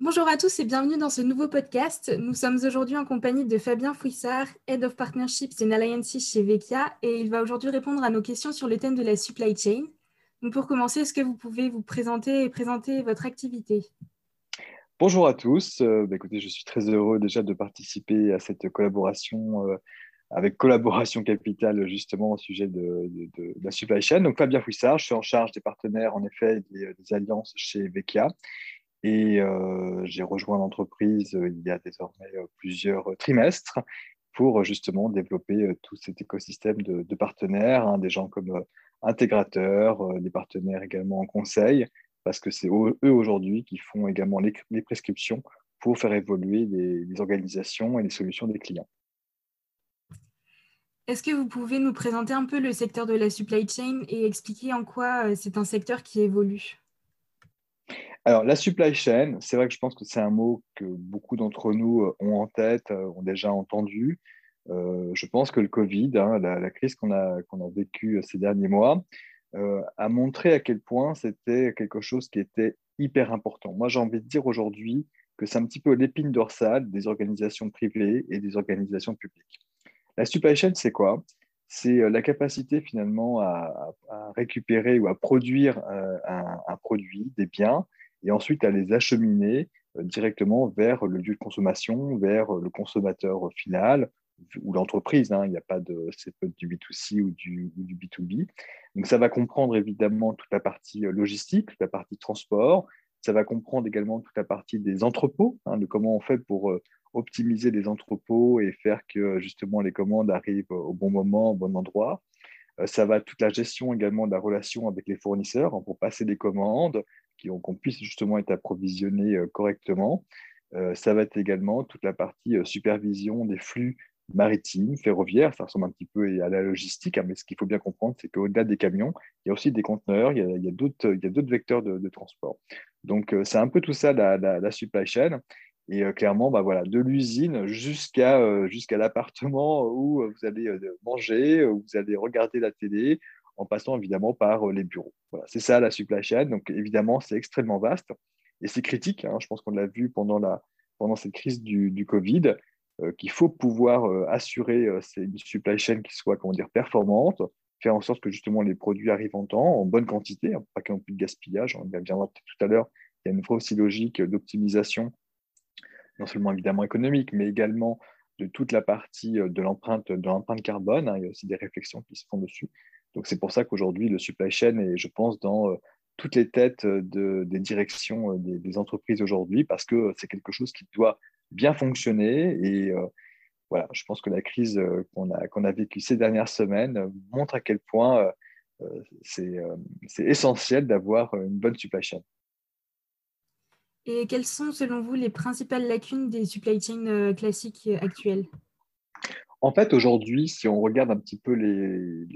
Bonjour à tous et bienvenue dans ce nouveau podcast. Nous sommes aujourd'hui en compagnie de Fabien Fouissard, Head of Partnerships and Alliances chez Vecchia, et il va aujourd'hui répondre à nos questions sur le thème de la supply chain. Pour commencer, est-ce que vous pouvez vous présenter et présenter votre activité? Bonjour à tous. Euh, bah, écoutez, je suis très heureux déjà de participer à cette collaboration euh, avec Collaboration Capital justement au sujet de, la supply chain. Donc Fabien Fouissard, je suis en charge des partenaires en effet des, des alliances chez Vecchia et euh, j'ai rejoint l'entreprise euh, il y a désormais euh, plusieurs trimestres pour justement développer tout cet écosystème de, partenaires, hein, des gens comme intégrateurs, des partenaires également en conseil, parce que c'est eux aujourd'hui qui font également les, prescriptions pour faire évoluer les, organisations et les solutions des clients. Est-ce que vous pouvez nous présenter un peu le secteur de la supply chain et expliquer en quoi c'est un secteur qui évolue? Alors, la supply chain, c'est vrai que je pense que c'est un mot que beaucoup d'entre nous euh, ont en tête, euh, ont déjà entendu. Euh, je pense que le Covid, hein, la, crise qu'on a, qu'on a vécue ces derniers mois, a montré à quel point c'était quelque chose qui était hyper important. Moi, j'ai envie de dire aujourd'hui que c'est un petit peu l'épine dorsale des organisations privées et des organisations publiques. La supply chain, c'est quoi? C'est la capacité finalement à, récupérer ou à produire un, produit, des biens, et ensuite à les acheminer euh, directement vers le lieu de consommation, vers le consommateur final ou l'entreprise. Hein. Il n'y a pas de c'est du B2C ou du, du, B2B. Donc ça va comprendre évidemment toute la partie euh, logistique, toute la partie transport. Ça va comprendre également toute la partie des entrepôts, hein, de comment on fait pour euh, optimiser les entrepôts et faire que justement les commandes arrivent au bon moment, au bon endroit. Ça va toute la gestion également de la relation avec les fournisseurs hein, pour passer des commandes, qu'on puisse justement être approvisionné euh, correctement. Euh, ça va être également toute la partie euh, supervision des flux maritimes, ferroviaires, ça ressemble un petit peu à la logistique, hein, mais ce qu'il faut bien comprendre, c'est qu'au-delà des camions, il y a aussi des conteneurs, il y a, d'autres vecteurs de, transport. Donc, c'est un peu tout ça, la, supply chain. Et clairement, bah, voilà, de l'usine jusqu'à l'appartement où vous allez manger, où vous allez regarder la télé, en passant évidemment par euh, les bureaux. Voilà, c'est ça la supply chain. Donc évidemment, c'est extrêmement vaste et c'est critique. Hein. je pense qu'on l'a vu pendant, la, pendant cette crise du, du Covid, euh, qu'il faut pouvoir euh, assurer une supply chain qui soit comment dire, performante, faire en sorte que justement les produits arrivent en temps, en bonne quantité, hein, pas qu'il n'y ait plus de gaspillage. On y reviendra peut-être tout à l'heure. Il y a une fois aussi logique d'optimisation, non seulement évidemment économique, mais également de toute la partie de l'empreinte de l'empreinte carbone. Hein. il y a aussi des réflexions qui se font dessus. Donc c'est pour ça qu'aujourd'hui, le supply chain est, je pense, dans euh, toutes les têtes euh, des directions euh, des, entreprises aujourd'hui, parce que c'est quelque chose qui doit bien fonctionner. Et voilà, je pense que la crise qu'on a, qu'on a vécue ces dernières semaines montre à quel point c'est essentiel d'avoir une bonne supply chain. Et quelles sont, selon vous, les principales lacunes des supply chains classiques actuelles en fait, aujourd'hui, si on regarde un petit peu les,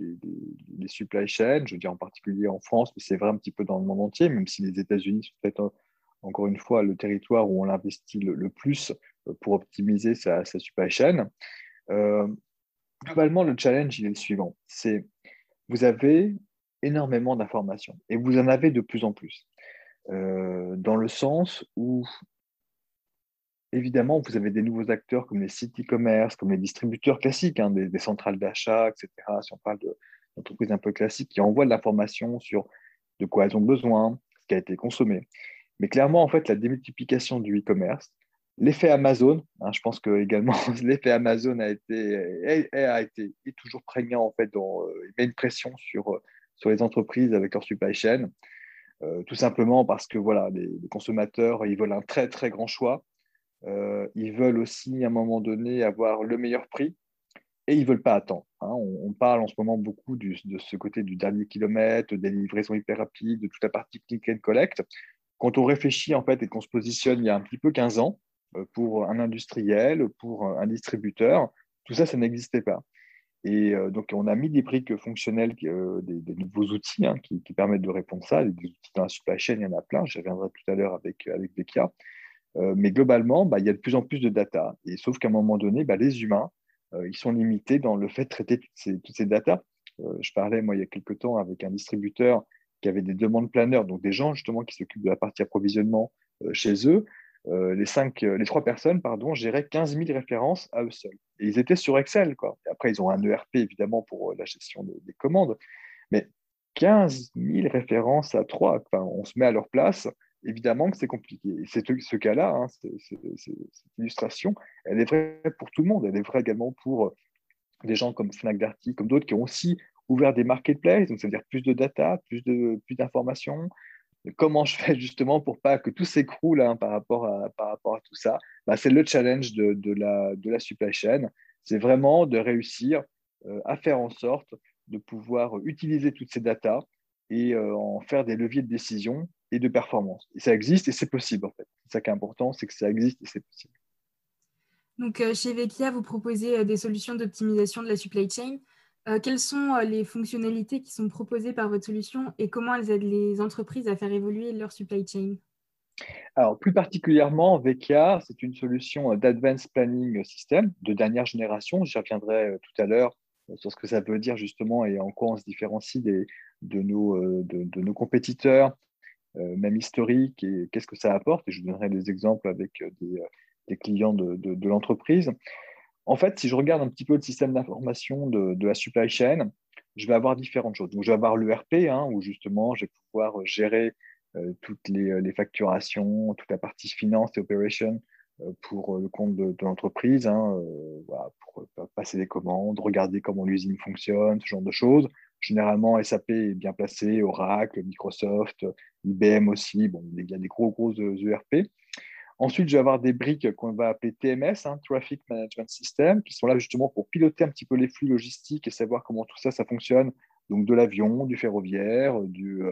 les, supply chains, je veux dire en particulier en France, mais c'est vrai un petit peu dans le monde entier, même si les États-Unis sont peut-être encore une fois le territoire où on investit le, plus euh, pour optimiser sa, supply chain. Euh, globalement, le challenge il est le suivant c'est vous avez énormément d'informations et vous en avez de plus en plus. Euh, dans le sens où évidemment, vous avez des nouveaux acteurs comme les sites e-commerce, comme les distributeurs classiques, hein, des, centrales d'achat, etc. Si on parle d'entreprises un peu classiques qui envoient de l'information sur de quoi elles ont besoin, ce qui a été consommé. Mais clairement, en fait, la démultiplication du e-commerce, l'effet Amazon, hein, je pense que également l'effet Amazon a été, a, été est toujours prégnant en fait, dans, euh, il met une pression sur, euh, sur les entreprises avec leur supply chain. Euh, tout simplement parce que voilà, les, consommateurs ils veulent un très très grand choix euh, ils veulent aussi, à un moment donné, avoir le meilleur prix et ils ne veulent pas attendre. Hein. On, parle en ce moment beaucoup de ce côté du dernier kilomètre, des livraisons hyper rapides, de toute la partie click and collect. Quand on réfléchit en fait et qu'on se positionne il y a un petit peu 15 ans euh, pour un industriel, pour un distributeur, tout ça, ça n'existait pas. Et euh, donc, on a mis des briques fonctionnelles, des, nouveaux outils hein, qui, permettent de répondre à ça. Des outils dans la supply chain, il y en a plein. Je reviendrai tout à l'heure avec, avec. Euh, mais globalement, bah, il y a de plus en plus de data. Et sauf qu'à un moment donné, bah, les humains, euh, ils sont limités dans le fait de traiter toutes ces, toutes ces datas. Euh, je parlais, moi, il y a quelques temps, avec un distributeur qui avait des demandes planeurs, donc des gens justement qui s'occupent de la partie approvisionnement chez eux. les, cinq, les trois personnes pardon, géraient 15 000 références à eux seuls. Et ils étaient sur Excel. Quoi. après, ils ont un ERP, évidemment, pour la gestion des commandes. Mais 15 000 références à trois, on se met à leur place, évidemment que c'est compliqué. Et ce cas-là, hein, cette illustration, elle est vraie pour tout le monde. Elle est vraie également pour des gens comme Fnac Darty, comme d'autres qui ont aussi ouvert des marketplaces, donc c'est-à-dire plus de data, plus de plus d'informations. Comment je fais justement pour pas que tout s'écroule hein, par, rapport à, par rapport à tout ça? Bah, C'est le challenge de, de, la, de la supply chain. C'est vraiment de réussir euh, à faire en sorte de pouvoir utiliser toutes ces datas et euh, en faire des leviers de décision et de performance. Et ça existe et c'est possible en fait. C'est ça qui est important, c'est que ça existe et c'est possible. Donc euh, chez Vecchia, vous proposez euh, des solutions d'optimisation de la supply chain. quelles sont les fonctionnalités qui sont proposées par votre solution et comment elles aident les entreprises à faire évoluer leur supply chain? Alors, plus particulièrement, Vecchia, c'est une solution d'Advanced Planning System de dernière génération. J'y reviendrai tout à l'heure sur ce que ça veut dire justement et en quoi on se différencie des, de, nos, euh, de, nos compétiteurs, euh, même historiques, et qu'est-ce que ça apporte. Et je vous donnerai des exemples avec euh, des, clients de, de l'entreprise. En fait, si je regarde un petit peu le système d'information de, la supply chain, je vais avoir différentes choses. Donc, je vais avoir l'ERP, hein, où justement, je vais pouvoir gérer toutes les, facturations, toute la partie finance et opération pour euh, le compte de, l'entreprise, hein, euh, pour passer des commandes, regarder comment l'usine fonctionne, ce genre de choses. Généralement, SAP est bien placé, Oracle, Microsoft, IBM aussi. Bon, il y a des gros, gros ERP. Ensuite, je vais avoir des briques qu'on va appeler TMS, hein, Traffic Management System, qui sont là justement pour piloter un petit peu les flux logistiques et savoir comment tout ça, ça fonctionne. Donc, de l'avion, du ferroviaire, du,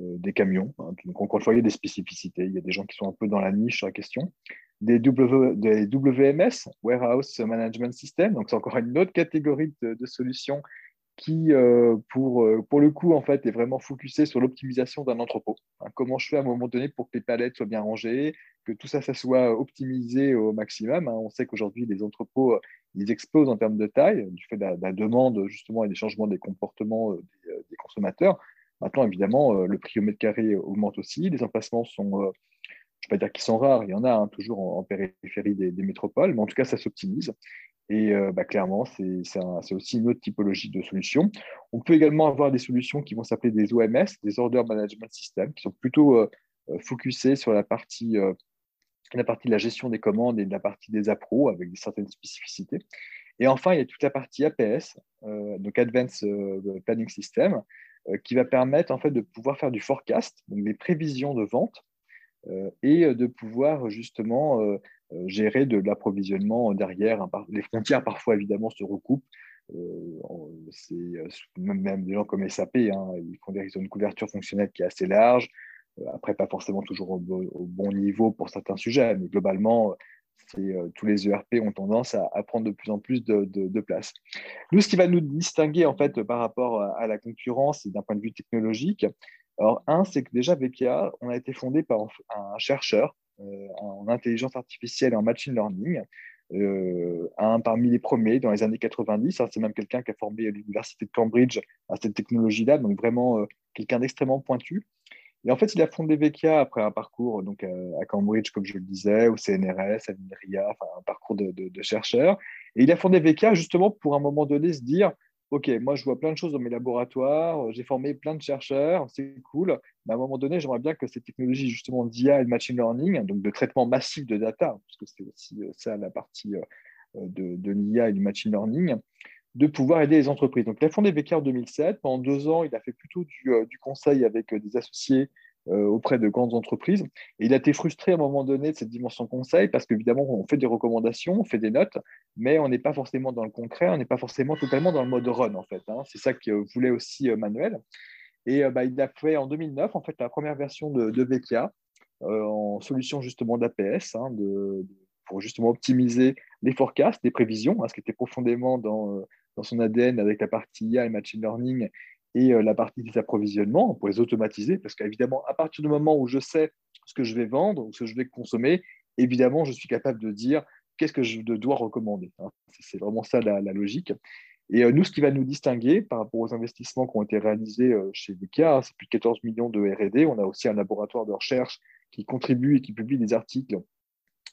des camions. Hein. Donc, encore une fois, il y a des spécificités. Il y a des gens qui sont un peu dans la niche sur la question des, des WMS, Warehouse Management System. Donc, c'est encore une autre catégorie de, solutions qui, euh, pour, euh, pour le coup, en fait, est vraiment focusée sur l'optimisation d'un entrepôt. Hein, comment je fais à un moment donné pour que les palettes soient bien rangées, que tout ça, ça soit optimisé au maximum. Hein. On sait qu'aujourd'hui, les entrepôts, euh, ils explosent en termes de taille, du fait de la, demande, justement, et des changements des comportements des consommateurs. Maintenant, évidemment, le prix au mètre carré augmente aussi. Les emplacements sont je ne vais pas dire qu'ils sont rares, il y en a hein, toujours en, périphérie des, métropoles, mais en tout cas, ça s'optimise. Et euh, bah, clairement, c'est aussi une autre typologie de solutions. On peut également avoir des solutions qui vont s'appeler des OMS, des Order Management Systems, qui sont plutôt euh, euh, focusées sur la partie, la partie de la gestion des commandes et de la partie des appros avec certaines spécificités. Et enfin, il y a toute la partie APS, donc Advanced Planning System, qui va permettre en fait de pouvoir faire du forecast, donc des prévisions de vente euh, et de pouvoir justement euh, euh, gérer de l'approvisionnement derrière. Les frontières, parfois, évidemment, se recoupent. même des gens comme SAP, hein, ils, font des, ont une couverture fonctionnelle qui est assez large. Après, pas forcément toujours au, bon niveau pour certains sujets, mais globalement, tous les ERP ont tendance à, prendre de plus en plus de, place. Nous, ce qui va nous distinguer en fait par rapport à, la concurrence et d'un point de vue technologique, alors, un, c'est que déjà, VPA, on a été fondé par un chercheur euh, en intelligence artificielle et en machine learning, euh, un parmi les premiers dans les années 90. c'est même quelqu'un qui a formé à l'université de Cambridge à cette technologie-là, donc vraiment euh, quelqu'un d'extrêmement pointu. Et en fait, il a fondé VECA après un parcours donc, à Cambridge, comme je le disais, au CNRS, à l'INRIA, enfin un parcours de, de, de, chercheur. Et il a fondé VECA justement pour un moment donné se dire OK, moi je vois plein de choses dans mes laboratoires, j'ai formé plein de chercheurs, c'est cool, mais à un moment donné, j'aimerais bien que ces technologies justement d'IA et de machine learning, donc de traitement massif de data, parce que c'est aussi euh, ça la partie euh, de, de l'IA et du machine learning, de pouvoir aider les entreprises. Donc il a fondé VK en 2007, pendant deux ans, il a fait plutôt du, euh, conseil avec des associés euh, auprès de grandes entreprises. Et il a été frustré à un moment donné de cette dimension conseil parce qu'évidemment, on fait des recommandations, on fait des notes, mais on n'est pas forcément dans le concret, on n'est pas forcément totalement dans le mode run, en fait. Hein. C'est ça que voulait aussi euh, Manuel. Et euh, bah, il a fait en 2009, en fait, la première version de, de en solution justement d'APS, hein, pour justement optimiser les forecasts, les prévisions, hein, ce qui était profondément dans, dans son ADN avec la partie IA et machine learning et euh, la partie des approvisionnements pour les automatiser, parce qu'évidemment, à partir du moment où je sais ce que je vais vendre ou ce que je vais consommer, évidemment, je suis capable de dire qu'est-ce que je dois recommander. Hein. C'est vraiment ça la, logique. Et euh, nous, ce qui va nous distinguer par rapport aux investissements qui ont été réalisés euh, chez VK, hein, c'est plus de 14 millions de RD. On a aussi un laboratoire de recherche qui contribue et qui publie des articles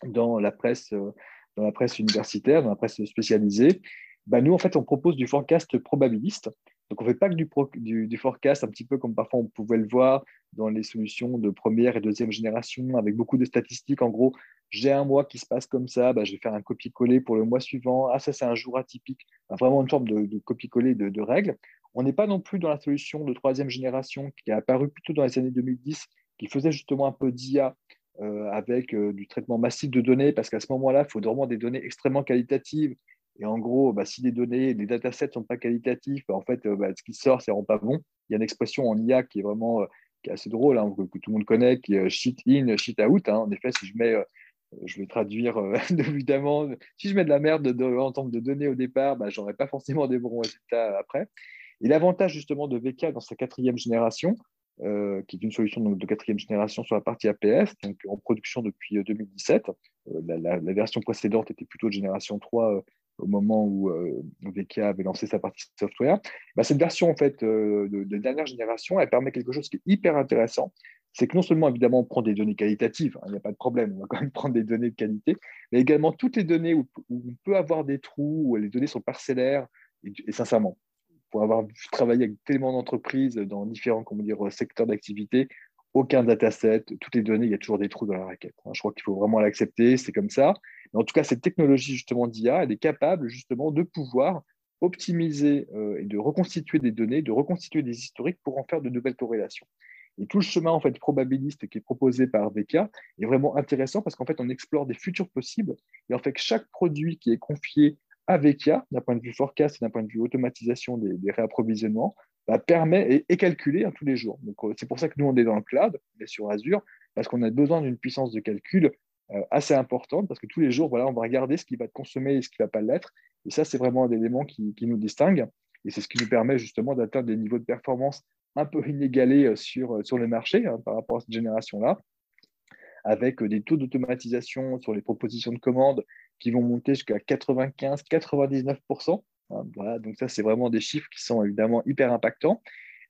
dans la presse, dans la presse universitaire, dans la presse spécialisée, bah, nous, en fait, on propose du forecast probabiliste. Donc, on ne fait pas que du, forecast, un petit peu comme parfois on pouvait le voir dans les solutions de première et deuxième génération, avec beaucoup de statistiques. En gros, j'ai un mois qui se passe comme ça, bah, je vais faire un copier-coller pour le mois suivant. Ah, ça, c'est un jour atypique. vraiment une forme de, copier-coller de, règles. On n'est pas non plus dans la solution de troisième génération qui est apparue plutôt dans les années 2010, qui faisait justement un peu d'IA euh, avec euh, du traitement massif de données, parce qu'à ce moment-là, il faut vraiment des données extrêmement qualitatives et en gros, bah, si les données, les datasets ne sont pas qualitatifs, bah, en fait, euh, bah, ce qui sort, c'est vraiment pas bon. Il y a une expression en IA qui est vraiment euh, qui est assez drôle, hein, que, tout le monde connaît, qui est shit in, shit out. Hein. En effet, si je mets, euh, je vais traduire évidemment, si je mets de la merde en termes de données au départ, bah, j'aurai pas forcément des bons résultats après. Et l'avantage justement de VK dans sa quatrième génération, qui est une solution donc, de quatrième génération sur la partie APS, donc en production depuis 2017. la, la, version précédente était plutôt de génération 3 au moment où euh, VK avait lancé sa partie software, bah, cette version en fait euh, de, dernière génération, elle permet quelque chose qui est hyper intéressant. C'est que non seulement évidemment on prend des données qualitatives, hein, il n'y a pas de problème, on va quand même prendre des données de qualité, mais également toutes les données où, on peut avoir des trous, où les données sont parcellaires, et, sincèrement, pour avoir travaillé avec tellement d'entreprises dans différents comment dire, secteurs d'activité, aucun dataset, toutes les données, il y a toujours des trous dans la raquette. Hein. Je crois qu'il faut vraiment l'accepter, c'est comme ça en tout cas, cette technologie justement d'IA, elle est capable justement de pouvoir optimiser euh, et de reconstituer des données, de reconstituer des historiques pour en faire de nouvelles corrélations. Et tout le chemin en fait probabiliste qui est proposé par VK est vraiment intéressant parce qu'en fait on explore des futurs possibles et en fait chaque produit qui est confié à VK d'un point de vue forecast et d'un point de vue automatisation des, réapprovisionnements bah, permet et est calculé hein, tous les jours. Donc euh, c'est pour ça que nous on est dans le cloud, on est sur Azure parce qu'on a besoin d'une puissance de calcul euh, assez importante parce que tous les jours, voilà, on va regarder ce qui va être consommé et ce qui ne va pas l'être. Et ça, c'est vraiment un élément qui, qui nous distingue. Et c'est ce qui nous permet justement d'atteindre des niveaux de performance un peu inégalés euh, sur, sur le marché hein, par rapport à cette génération-là, avec des taux d'automatisation sur les propositions de commandes qui vont monter jusqu'à 95-99%. Voilà, donc ça, c'est vraiment des chiffres qui sont évidemment hyper impactants.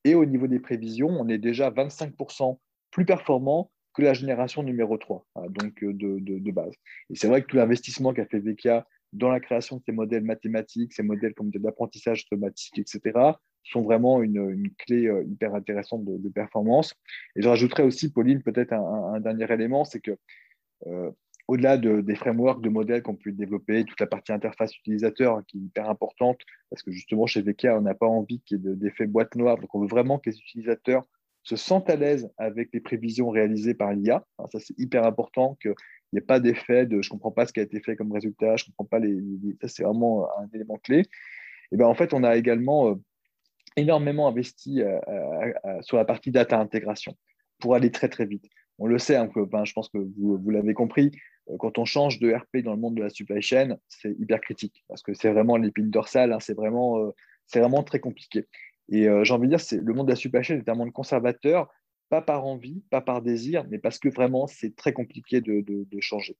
Et au niveau des prévisions, on est déjà 25% plus performant que la génération numéro 3, hein, donc euh, de, base. Et c'est vrai que tout l'investissement qu'a fait VK dans la création de ces modèles mathématiques, ces modèles comme d'apprentissage automatique, etc., sont vraiment une, une clé euh, hyper intéressante de, performance. Et je rajouterais aussi, Pauline, peut-être un, dernier élément, c'est que euh, au-delà de, des frameworks de modèles qu'on peut développer, toute la partie interface utilisateur qui est hyper importante, parce que justement chez VK, on n'a pas envie qu'il y ait d'effet boîte noire, donc on veut vraiment que les utilisateurs se sentent à l'aise avec les prévisions réalisées par l'IA. Ça, c'est hyper important qu'il n'y ait pas d'effet de je ne comprends pas ce qui a été fait comme résultat, je ne comprends pas les, Ça, c'est vraiment un élément clé. Et ben, en fait, on a également euh, énormément investi euh, sur la partie data intégration pour aller très, très vite. On le sait, hein, je pense que vous, l'avez compris, quand on change de RP dans le monde de la supply chain, c'est hyper critique parce que c'est vraiment l'épine dorsale, hein, c'est vraiment, c'est vraiment très compliqué. Et euh, j'ai envie de dire, c'est, le monde de la supply chain est un monde conservateur, pas par envie, pas par désir, mais parce que vraiment, c'est très compliqué de, changer.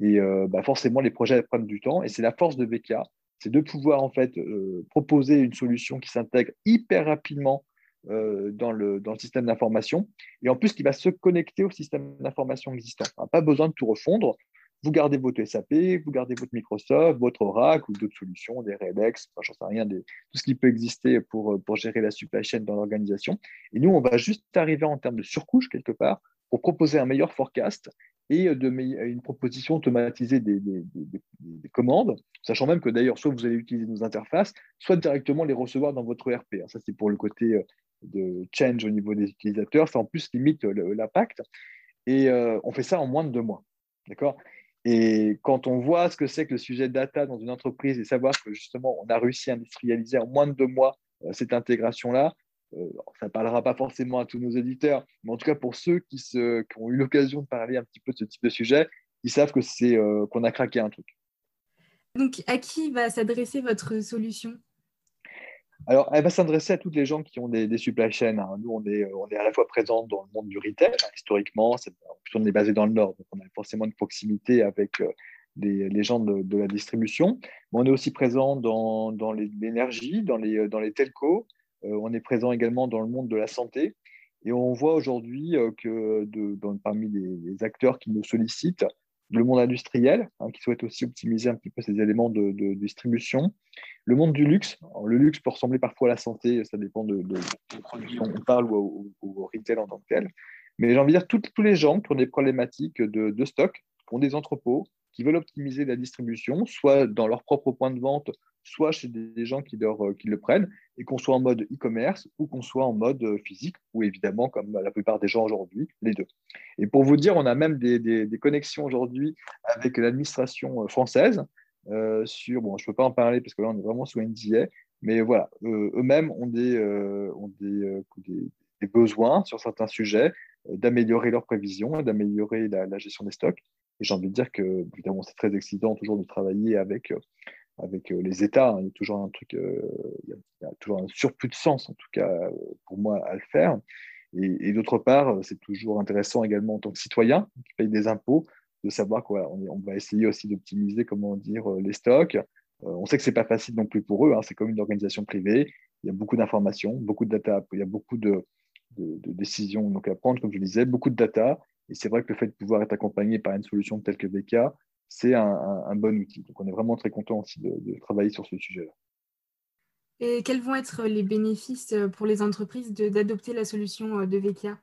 Et euh, bah forcément, les projets prennent du temps. Et c'est la force de VK, c'est de pouvoir en fait euh, proposer une solution qui s'intègre hyper rapidement dans, le, dans le système d'information et en plus qui va se connecter au système d'information existant. Pas besoin de tout refondre vous gardez votre SAP, vous gardez votre Microsoft, votre Oracle ou d'autres solutions, des Redex, j'en sais rien, tout ce qui peut exister pour, pour gérer la supply chain dans l'organisation. Et nous, on va juste arriver en termes de surcouche quelque part pour proposer un meilleur forecast et de, une proposition automatisée des, des, des, commandes, sachant même que d'ailleurs, soit vous allez utiliser nos interfaces, soit directement les recevoir dans votre ERP. Ça, c'est pour le côté euh, de change au niveau des utilisateurs. Ça, en plus, limite l'impact. Et euh, on fait ça en moins de deux mois. D'accord? Et quand on voit ce que c'est que le sujet data dans une entreprise et savoir que justement on a réussi à industrialiser en moins de deux mois euh, cette intégration-là, euh, ça ne parlera pas forcément à tous nos éditeurs, mais en tout cas pour ceux qui, se, qui ont eu l'occasion de parler un petit peu de ce type de sujet, ils savent que c'est qu'on a craqué un truc. Donc, à qui va s'adresser votre solution? Alors, elle va s'adresser à toutes les gens qui ont des, supply chains. Hein. Nous, on est, on est à la fois présents dans le monde du retail, hein, historiquement. on est basé dans le Nord, donc on a forcément une proximité avec euh, les, gens de, la distribution. Mais on est aussi présent dans, dans l'énergie, dans les, dans les telcos. Euh, on est présent également dans le monde de la santé. Et on voit aujourd'hui euh, que de, parmi les, acteurs qui nous sollicitent, le monde industriel, hein, qui souhaite aussi optimiser un petit peu ces éléments de, distribution, le monde du luxe. le luxe peut ressembler parfois à la santé, ça dépend de, de, produits dont on parle ou au, retail en tant que tel. Mais j'ai envie de dire, tous les gens qui ont des problématiques de, stock, qui ont des entrepôts, qui veulent optimiser la distribution, soit dans leur propre point de vente, soit chez des gens qui, euh, qui le prennent, et qu'on soit en mode e-commerce ou qu'on soit en mode euh, physique, ou évidemment, comme la plupart des gens aujourd'hui, les deux. Et pour vous dire, on a même des, connexions aujourd'hui avec l'administration euh, française sur, bon, je ne peux pas en parler parce que là, on est vraiment sous NDA, mais voilà, eux-mêmes ont, des, ont des, des, besoins sur certains sujets d'améliorer leurs prévisions, d'améliorer la, la, gestion des stocks. Et j'ai envie de dire que, évidemment, c'est très excitant toujours de travailler avec avec euh, les États. Hein. Il y a toujours un truc, euh, il y a toujours un surplus de sens, en tout cas pour moi, à le faire. Et, d'autre part, c'est toujours intéressant également en tant que citoyen qui paye des impôts de savoir quoi. On, va essayer aussi d'optimiser, comment dire, euh, les stocks. on sait que c'est pas facile non plus pour eux. Hein. c'est comme une organisation privée. Il y a beaucoup d'informations, beaucoup de data, il y a beaucoup de, décisions donc à prendre, comme je disais, beaucoup de data. Et c'est vrai que le fait de pouvoir être accompagné par une solution telle que VK, c'est un, bon outil. Donc, on est vraiment très content aussi de, travailler sur ce sujet-là. Et quels vont être les bénéfices pour les entreprises d'adopter la solution de Vekia?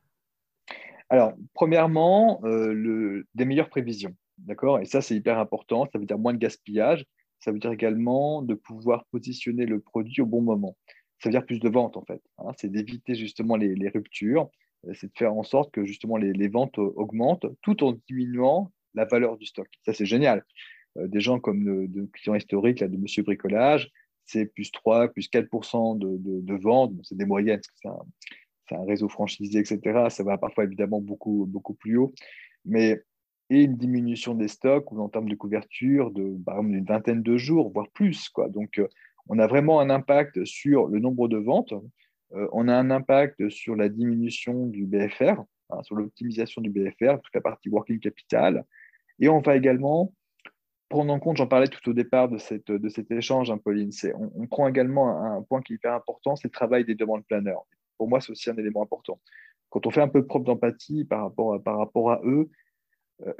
Alors, premièrement, euh, des meilleures prévisions. D'accord? Et ça, c'est hyper important. Ça veut dire moins de gaspillage. Ça veut dire également de pouvoir positionner le produit au bon moment. Ça veut dire plus de ventes, en fait. Hein. c'est d'éviter justement les, ruptures. C'est de faire en sorte que justement les, les ventes augmentent tout en diminuant la valeur du stock. Ça, c'est génial. Euh, des gens comme de, clients historiques là, de Monsieur Bricolage, c'est plus 3, plus 4% de, de, ventes. c'est des moyennes, parce que c'est un, réseau franchisé, etc. Ça va parfois évidemment beaucoup, beaucoup plus haut. Mais et une diminution des stocks ou en termes de couverture de une vingtaine de jours, voire plus. Quoi. Donc, euh, on a vraiment un impact sur le nombre de ventes. Euh, on a un impact sur la diminution du BFR, hein, sur l'optimisation du BFR, toute la partie working capital. Et on va également prendre en compte, j'en parlais tout au départ de, cette, de cet échange, hein, Pauline, on, on, prend également un, point qui est hyper important, c'est le travail des demandes planeurs. Pour moi, c'est aussi un élément important. Quand on fait un peu de propre d'empathie par rapport, à, par rapport à eux, euh,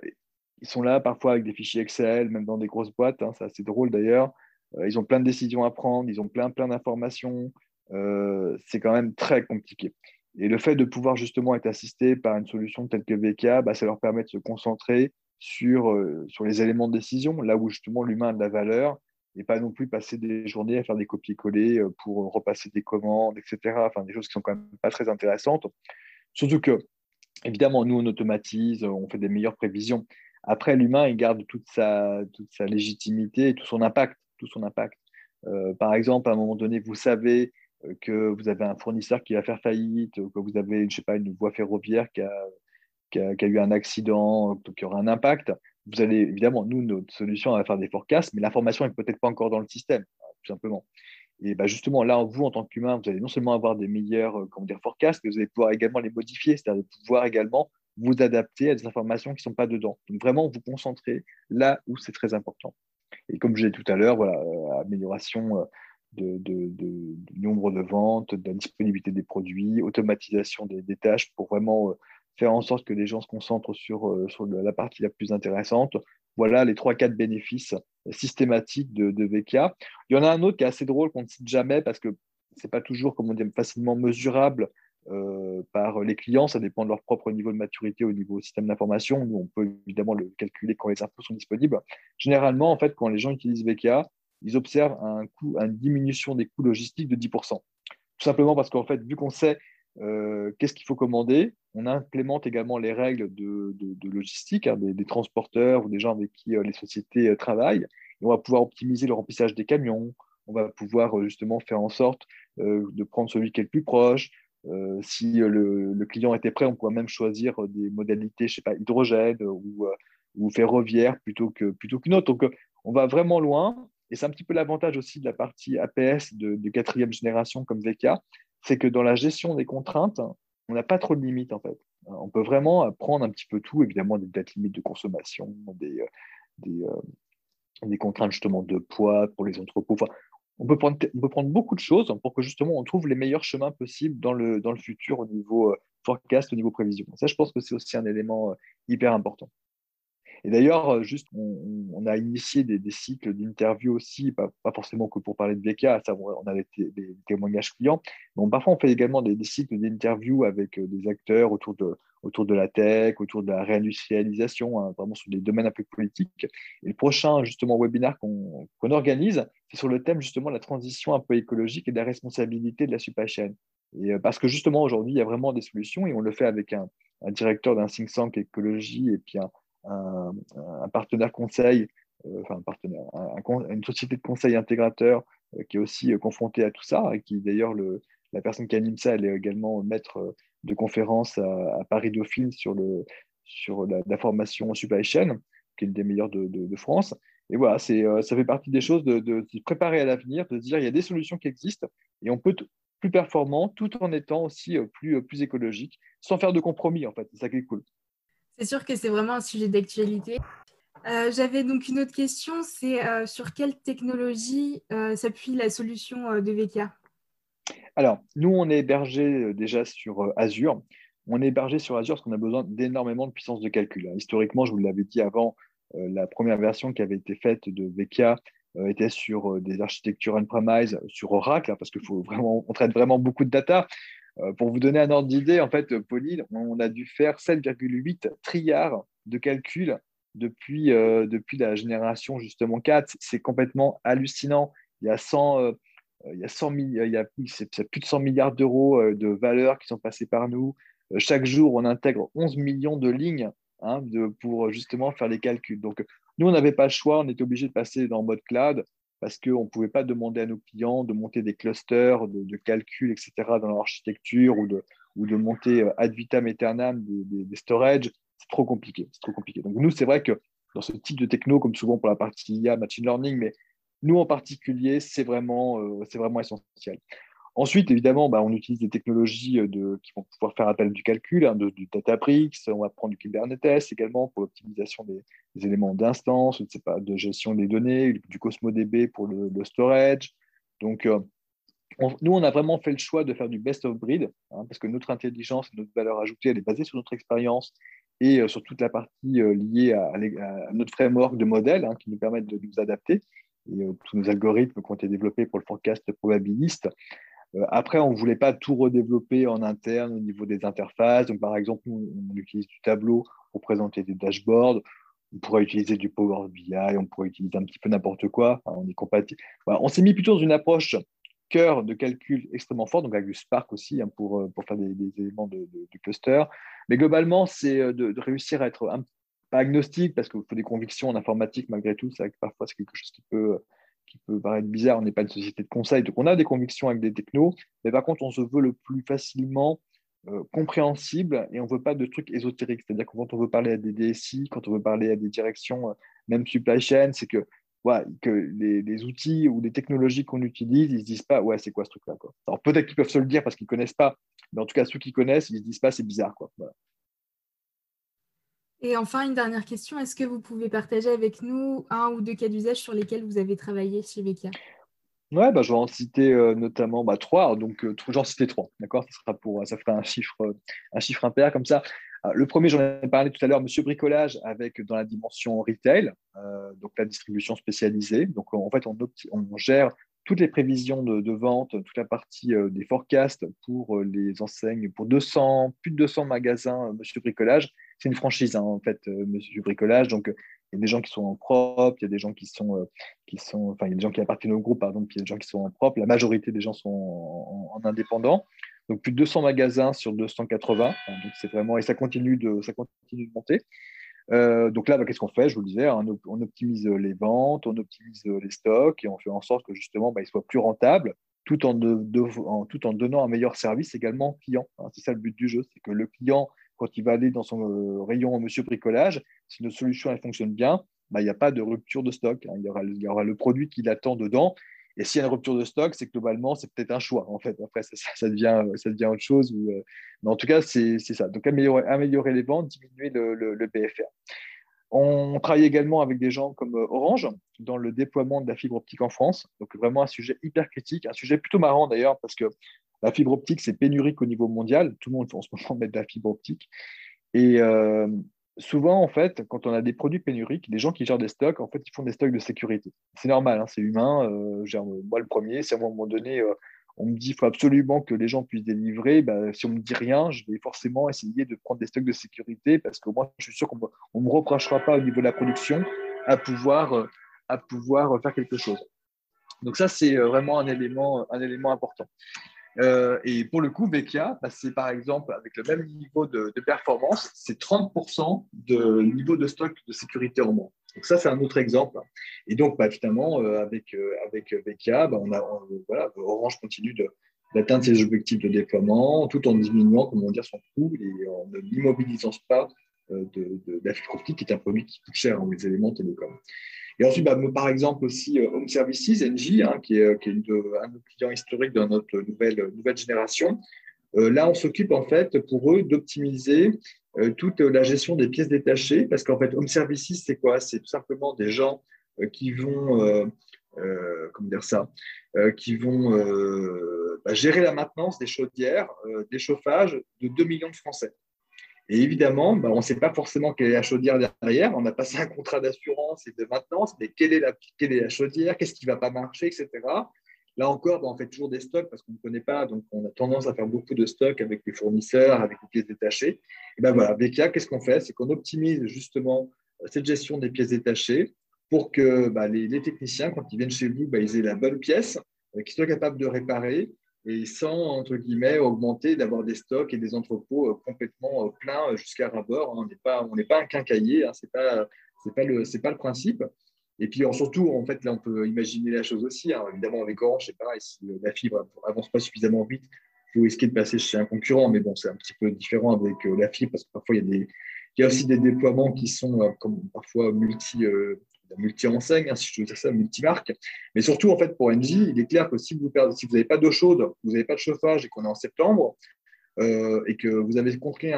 ils sont là parfois avec des fichiers Excel, même dans des grosses boîtes, hein, c'est assez drôle d'ailleurs. Euh, ils ont plein de décisions à prendre, ils ont plein, plein d'informations. Euh, c'est quand même très compliqué. Et le fait de pouvoir justement être assisté par une solution telle que VK, bah, ça leur permet de se concentrer sur, euh, sur les éléments de décision, là où justement l'humain a de la valeur, et pas non plus passer des journées à faire des copier-coller euh, pour repasser des commandes, etc. Enfin, des choses qui sont quand même pas très intéressantes. Surtout que, évidemment, nous, on automatise, on fait des meilleures prévisions. Après, l'humain, il garde toute sa, toute sa légitimité et tout son impact. Tout son impact. Euh, par exemple, à un moment donné, vous savez que vous avez un fournisseur qui va faire faillite, que vous avez, je sais pas, une voie ferroviaire qui a qui a, eu un accident, qui aura un impact, vous allez évidemment, nous, notre solution, on va faire des forecasts, mais l'information n'est peut-être pas encore dans le système, tout simplement. Et bah justement, là, vous, en tant qu'humain, vous allez non seulement avoir des meilleurs euh, comment dire, forecasts, mais vous allez pouvoir également les modifier, c'est-à-dire pouvoir également vous adapter à des informations qui ne sont pas dedans. Donc, vraiment, vous concentrer là où c'est très important. Et comme je l'ai dit tout à l'heure, voilà, euh, amélioration euh, de, du nombre de ventes, de la disponibilité des produits, automatisation des, des tâches pour vraiment faire en sorte que les gens se concentrent sur, euh, sur la partie la plus intéressante. Voilà les 3-4 bénéfices systématiques de, de Il y en a un autre qui est assez drôle qu'on ne cite jamais parce que ce n'est pas toujours comment dire, facilement mesurable euh, par les clients. Ça dépend de leur propre niveau de maturité au niveau système d'information. Nous, on peut évidemment le calculer quand les infos sont disponibles. Généralement, en fait, quand les gens utilisent VKA, ils observent un coût, une diminution des coûts logistiques de 10%. Tout simplement parce qu'en fait, vu qu'on sait euh, qu'est-ce qu'il faut commander? On implémente également les règles de, logistique hein, des, transporteurs ou des gens avec qui euh, les sociétés euh, travaillent. on va pouvoir optimiser le remplissage des camions. On va pouvoir justement faire en sorte de prendre celui qui est le plus proche. si le, client était prêt, on pourrait même choisir des modalités, je sais pas, hydrogène ou, ferroviaire plutôt que plutôt qu'une autre. Donc, on va vraiment loin. Et c'est un petit peu l'avantage aussi de la partie APS de, de quatrième génération comme VK, c'est que dans la gestion des contraintes, on n'a pas trop de limites en fait. On peut vraiment prendre un petit peu tout, évidemment des dates limites de consommation, des, euh, euh, contraintes justement de poids pour les entrepôts. on, peut prendre, beaucoup de choses pour que justement on trouve les meilleurs chemins possibles dans le, dans le futur au niveau euh, forecast, au niveau prévision. Ça, je pense que c'est aussi un élément hyper important. Et d'ailleurs, juste, on, a initié des, cycles d'interviews aussi, pas, forcément que pour parler de VK, on a des, témoignages clients, mais parfois on fait également des, cycles d'interviews avec des acteurs autour de, autour de la tech, autour de la réindustrialisation, hein, vraiment sur des domaines un peu politiques. Et le prochain, justement, webinaire qu'on organise, c'est sur le thème, justement, de la transition un peu écologique et de la responsabilité de la supply chain. Et parce que, justement, aujourd'hui, il y a vraiment des solutions et on le fait avec un, un directeur d'un think tank écologie et puis un, un, partenaire conseil, euh, enfin un partenaire, une société de conseil intégrateur euh, qui est aussi euh, confrontée à tout ça et qui d'ailleurs la personne qui anime ça, elle est également maître de conférence à, Paris Dauphine sur, le, sur la, formation supply chain, qui est une des meilleures de, France. Et voilà, c'est, ça fait partie des choses de, de, se préparer à l'avenir, de se dire il y a des solutions qui existent et on peut plus performant tout en étant aussi plus, plus écologique, sans faire de compromis en fait. C'est ça qui est cool. C'est sûr que c'est vraiment un sujet d'actualité. Euh, j'avais donc une autre question, c'est euh, sur quelle technologie euh, s'appuie la solution de VK Alors, nous, on est hébergé déjà sur Azure. On est hébergé sur Azure parce qu'on a besoin d'énormément de puissance de calcul. Historiquement, je vous l'avais dit avant, la première version qui avait été faite de VK était sur des architectures on-premise, sur Oracle, hein, parce qu'il traite vraiment beaucoup de data. Euh, pour vous donner un ordre d'idée, en fait, Pauline, on a dû faire 7,8 trilliards de calculs depuis, euh, depuis la génération justement 4. C'est complètement hallucinant. Il y a 100, euh, il y a 100 il y a, plus de 100 milliards d'euros de valeurs qui sont passées par nous. chaque jour, on intègre 11 millions de lignes hein, pour justement faire les calculs. Donc, nous, on n'avait pas le choix, on était obligé de passer dans mode cloud parce qu'on ne pouvait pas demander à nos clients de monter des clusters de, de calcul, etc., dans leur architecture ou de, monter euh, ad vitam aeternam des, des, storages. C'est trop compliqué. C'est trop compliqué. Donc, nous, c'est vrai que dans ce type de techno, comme souvent pour la partie IA, machine learning, mais nous en particulier, c'est vraiment, euh, c'est vraiment essentiel. Ensuite, évidemment, bah, on utilise des technologies euh, de, qui vont pouvoir faire appel du calcul, hein, du Databricks, on va prendre du Kubernetes également pour l'optimisation des, éléments d'instance, de gestion des données, du CosmoDB pour le, storage. Donc, euh, nous, on a vraiment fait le choix de faire du best of breed, hein, parce que notre intelligence et notre valeur ajoutée, elle est basée sur notre expérience et euh, sur toute la partie liée à, notre framework de modèles hein, qui nous permettent de nous adapter et tous nos algorithmes qui ont été développés pour le forecast probabiliste. Euh, après, on ne voulait pas tout redévelopper en interne au niveau des interfaces. Donc, par exemple, on utilise du tableau pour présenter des dashboards. On pourrait utiliser du Power BI, on pourrait utiliser un petit peu n'importe quoi. on est compatible. on s'est mis plutôt dans une approche cœur de calcul extrêmement fort, donc avec du Spark aussi hein, pour, euh, pour faire des, éléments de, cluster. Mais globalement, c'est euh, de, réussir à être un, pas agnostique, parce qu'il faut des convictions en informatique malgré tout. C'est parfois c'est quelque chose qui peut qui peut paraître bizarre, on n'est pas une société de conseil, donc on a des convictions avec des technos, mais par contre, on se veut le plus facilement euh, compréhensible et on ne veut pas de trucs ésotériques. C'est-à-dire que quand on veut parler à des DSI, quand on veut parler à des directions, euh, même supply chain, c'est que, que les, outils ou les technologies qu'on utilise, ils ne se disent pas, ouais, c'est quoi ce truc-là Alors peut-être qu'ils peuvent se le dire parce qu'ils ne connaissent pas, mais en tout cas, ceux qui connaissent, ils ne se disent pas, c'est bizarre. Quoi. Et enfin, une dernière question, est-ce que vous pouvez partager avec nous un ou deux cas d'usage sur lesquels vous avez travaillé chez Vekia? Ouais, bah, je vais en citer euh, notamment bah, trois, donc euh, j'en citer trois, d'accord? Ça, ça fera un chiffre, un chiffre impair comme ça. Euh, le premier, j'en ai parlé tout à l'heure, Monsieur Bricolage, avec dans la dimension retail, donc la distribution spécialisée. Donc en fait, on, on gère toutes les prévisions de, vente, toute la partie des forecasts pour les enseignes, pour 200, plus de 200 magasins Monsieur Bricolage c'est une franchise, hein, en fait, euh, Monsieur Bricolage. Donc, euh, il y a des gens qui sont en propre, il y a des gens qui sont, euh, qui sont, enfin, il y a des gens qui appartiennent au groupe, pardon, puis il y a des gens qui sont en propre. La majorité des gens sont en, indépendant. Donc, plus de 200 magasins sur 280. donc, c'est vraiment, et ça continue de, ça continue de monter. donc là, bah, qu'est-ce qu'on fait? Je vous le disais, hein, on, optimise les ventes, on optimise les stocks et on fait en sorte que justement, bah, ils soient plus rentables tout en, tout en donnant un meilleur service également au client. Hein. c'est ça le but du jeu, c'est que le client quand il va aller dans son euh, rayon Monsieur Bricolage, si notre solution elle fonctionne bien, bah, il n'y a pas de rupture de stock. Hein. Il, y aura, le produit qu'il attend dedans. Et s'il y a une rupture de stock, c'est globalement, c'est peut-être un choix. En fait, après, ça, devient, ça devient autre chose. Euh, mais en tout cas, c'est ça. Donc, améliorer, les ventes, diminuer le, le, PFR. On travaille également avec des gens comme euh, Orange dans le déploiement de la fibre optique en France. Donc, vraiment un sujet hyper critique, un sujet plutôt marrant d'ailleurs, parce que la fibre optique, c'est pénurique au niveau mondial. Tout le monde en ce moment mettre de la fibre optique. Et, euh, souvent, en fait, quand on a des produits pénuriques, les gens qui gèrent des stocks, en fait, ils font des stocks de sécurité. C'est normal, hein, c'est humain. moi, le premier, si à un moment donné, on me dit qu'il faut absolument que les gens puissent délivrer, bah, si on ne me dit rien, je vais forcément essayer de prendre des stocks de sécurité parce que moi, je suis sûr qu'on ne me reprochera pas au niveau de la production à pouvoir, euh, à pouvoir faire quelque chose. Donc ça, c'est euh, vraiment un élément, un élément important. Euh, et pour le coup, Vecchia, bah, c'est par exemple avec le même niveau de, performance, c'est 30% de niveau de stock de sécurité en moins. Donc ça, c'est un autre exemple. Et donc, bah, finalement, avec, avec Vecchia, bah, on a, Orange continue d'atteindre ses objectifs de déploiement tout en diminuant, comment dire, son coût et en ne l'immobilisant pas de, de, la fibre qui est un produit qui coûte cher en les éléments télécoms. Et ensuite, bah, par exemple aussi euh, Home Services, NG, hein, qui est, est un de nos clients historiques de notre nouvelle, nouvelle génération. Euh, là, on s'occupe en fait pour eux d'optimiser euh, toute la gestion des pièces détachées, parce qu'en fait, Home Services, c'est quoi? C'est tout simplement des gens qui vont, comment dire ça, qui vont bah, gérer la maintenance des chaudières, des chauffages de 2 millions de Français. Et évidemment, bah, on ne sait pas forcément quelle est la chaudière derrière. On a passé un contrat d'assurance et de maintenance, mais quelle est la, chaudière? Qu'est-ce qui ne va pas marcher, etc. Là encore, bah, on fait toujours des stocks parce qu'on ne connaît pas, donc on a tendance à faire beaucoup de stocks avec les fournisseurs, avec les pièces détachées. Et ben voilà, Vecchia, qu'est-ce qu'on fait? C'est qu'on optimise justement cette gestion des pièces détachées pour que bah, les, techniciens, quand ils viennent chez vous, ils aient la bonne pièce, euh, qu'ils soient capables de réparer et sans, entre guillemets, augmenter, d'avoir des stocks et des entrepôts euh, complètement euh, pleins euh, jusqu'à rabord. Hein. On n'est pas, on n'est pas un quincailler, hein. ce n'est pas, c'est pas, le, pas le principe. Et puis surtout, en fait, là, on peut imaginer la chose aussi. Hein. Évidemment, avec Orange, c'est pareil, si la fibre avance pas suffisamment vite, il faut risquer de passer chez un concurrent. Mais bon, c'est un petit peu différent avec la fibre parce que parfois, il y a, des, il y a aussi des déploiements qui sont comme parfois multi, multi-enseigne, hein, si je veux dire ça, multi-marque. Mais surtout, en fait, pour Engie, il est clair que si vous n'avez si pas d'eau chaude, vous n'avez pas de chauffage et qu'on est en septembre, euh, et que vous avez compris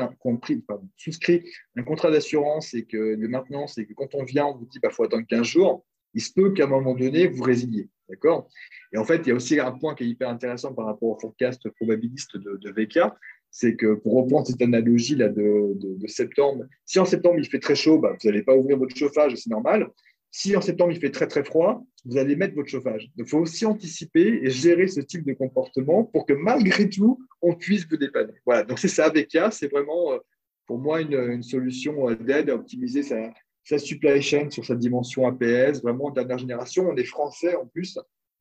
souscrit un contrat d'assurance et que de maintenance, et que quand on vient, on vous dit qu'il bah, faut attendre 15 jours, il se peut qu'à un moment donné, vous résiliez. D'accord? Et en fait, il y a aussi un point qui est hyper intéressant par rapport au forecast probabiliste de, de VK, c'est que pour reprendre cette analogie là de, de, septembre, si en septembre il fait très chaud, bah, vous n'allez pas ouvrir votre chauffage, c'est normal. Si en septembre il fait très très froid, vous allez mettre votre chauffage. Donc il faut aussi anticiper et gérer ce type de comportement pour que malgré tout, on puisse vous dépanner. Voilà, donc c'est ça avec c'est vraiment euh, pour moi une, solution euh, d'aide à optimiser sa, supply chain sur sa dimension APS, vraiment dernière génération. On est français en plus.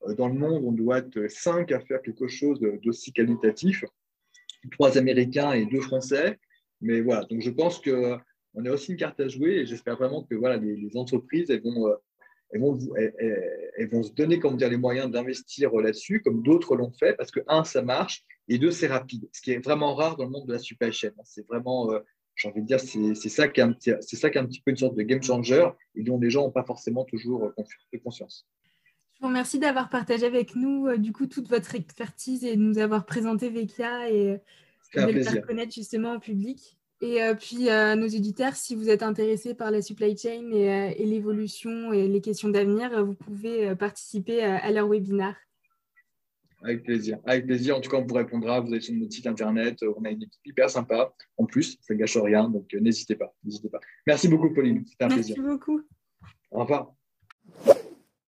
Euh, dans le monde, on doit être cinq à faire quelque chose d'aussi qualitatif. Trois Américains et deux Français. Mais voilà, donc je pense que on a aussi une carte à jouer et j'espère vraiment que voilà, les, entreprises elles vont, euh, elles vont, elles, vont, se donner comment dire, les moyens d'investir là-dessus, comme d'autres l'ont fait, parce que, un, ça marche, et deux, c'est rapide, ce qui est vraiment rare dans le monde de la supply chain. C'est vraiment, euh, j'ai envie de dire, c'est ça, qui est un petit, ça qui est un petit peu une sorte de game changer et dont les gens n'ont pas forcément toujours euh, conscience. Je vous remercie d'avoir partagé avec nous du coup toute votre expertise et de nous avoir présenté Vecchia et de le faire connaître justement au public. Et euh, puis, à nos éditeurs, si vous êtes intéressés par la supply chain et, euh, l'évolution et les questions d'avenir, vous pouvez euh, participer à leur webinaire. Avec plaisir. Avec plaisir. En tout cas, on vous répondra. Vous êtes sur notre site internet. On a une équipe hyper sympa. En plus, ça ne gâche rien. Donc, n'hésitez pas. N'hésitez pas. Merci beaucoup, Pauline. C'était un plaisir. Merci beaucoup. Au revoir.